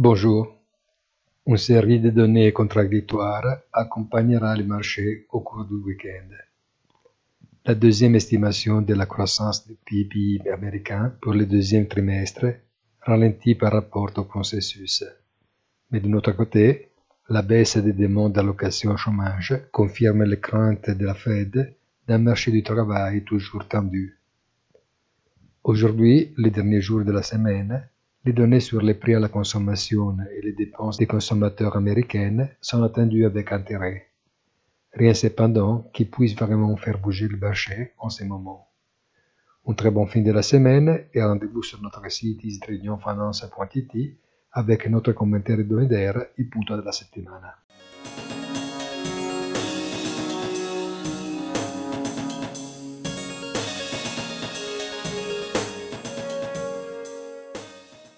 Bonjour. Une série de données contradictoires accompagnera les marchés au cours du week-end. La deuxième estimation de la croissance du PIB américain pour le deuxième trimestre ralentit par rapport au consensus. Mais de notre côté, la baisse des demandes d'allocation chômage confirme les craintes de la Fed d'un marché du travail toujours tendu. Aujourd'hui, le dernier jour de la semaine, les données sur les prix à la consommation et les dépenses des consommateurs américaines sont attendues avec intérêt. Rien cependant qui puisse vraiment faire bouger le marché en ce moment. Un très bon fin de la semaine et rendez-vous sur notre site isdregnonfinance.it avec notre commentaire hebdomadaire Il punto della settimana.